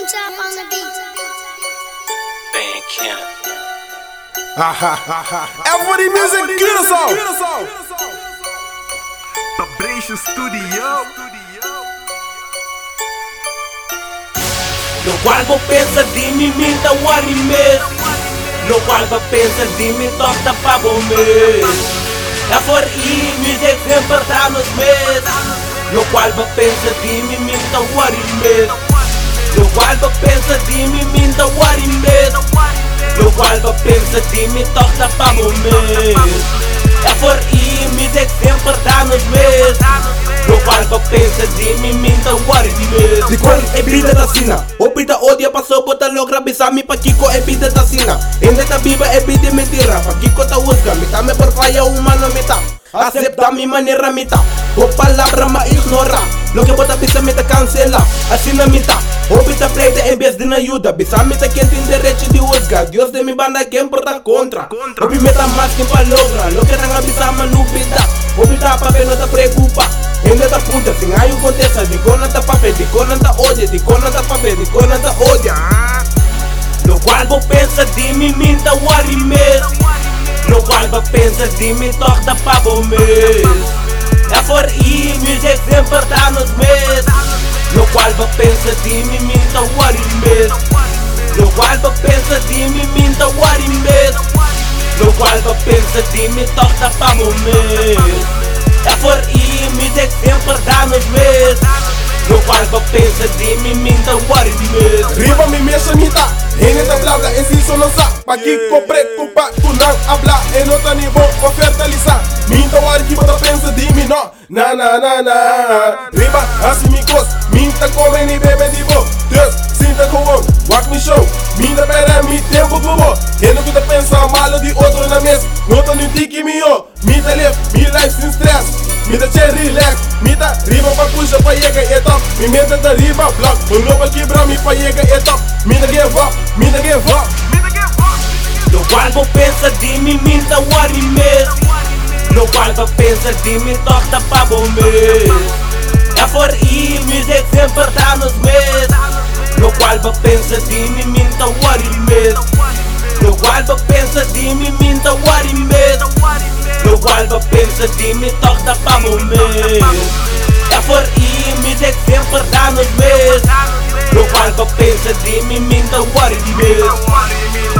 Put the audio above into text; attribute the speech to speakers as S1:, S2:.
S1: Young Chop on the beat.
S2: Bandcamp.
S3: Everybody music, get us off.
S4: Vibration Studio.
S5: No qual vou pensa de mim, me dá o anime No qual vou pensa de mim, toca para o mês É for i, music sempre dá nos mês No qual vou pensa de mim, me dá o anime No qual vou pensa de mim, me dá o anime No qual vou pensa de mim, toca para o mês É for i, music sempre dá nos mês No qual vou pensa de mim, me dá o anime
S6: De qual é vida da sina O vida odia passou bota logra bisami pa kiko é vida da sina Ende ta biba é vida mentira Pa kiko ta usga mita me por falla humano mita Acepta mi manera mita O palavra ma ignora Lo que bota bisa mita cancela Asina mita O bita pleita em vez de na ajuda Bisami ta quem tem direito de usga Dios de mi banda quem porta contra? O bi meta mais que palavra Lo que ranga bisama no bita O bita papel não ta preocupa Ainda tá puta, sem aí acontece De cona tá papel, de cona tá odia De cona tá papel, de cona tá odia
S5: No qual vou pensa de mim, me dá o anime No qual vou pensa de mim, toca para o mês É for i, music sempre dá nos mês No qual vou pensa de mim, me dá o anime No qual vou pensa de mim, me dá o anime No qual vou pensa de mim, toca para o mês É for i, music sempre dá nos mês No qual vou pensa de mim, me dá o anime
S3: Riba mi mexa mita, ene ta blabla en si solo sa Pa kiko preocupa, tu não habla En outra nível, pa fertilizar Minta wari que bota pensa de mim, no Na na na na. Riba, assim me cos Minta come ni bebe de bo Deus, sinta com o Walk me show. Minta pera mi tempo com bo Eno que ta pensa malo de outro na mesa? Nota ni tiki mi yo Minta live, mi life sin stress Minta che relax. Minta riba pa puxa pa yega e top. Mi mente ta riba block. Un lobo quebra mi pa yega e top. Minta give up, minta give up
S5: No qual vou pensa de mim, me dá o anime No vou pensa de mim, toca para o mês É for i, music sempre dá nos mês No vou pensa de mim, me dá o anime No qual vou pensa de mim, dá o anime No qual vou pensa de mim, toca para o mês É for i, music sempre dá nos mês No vou pensa de mim, dá o anime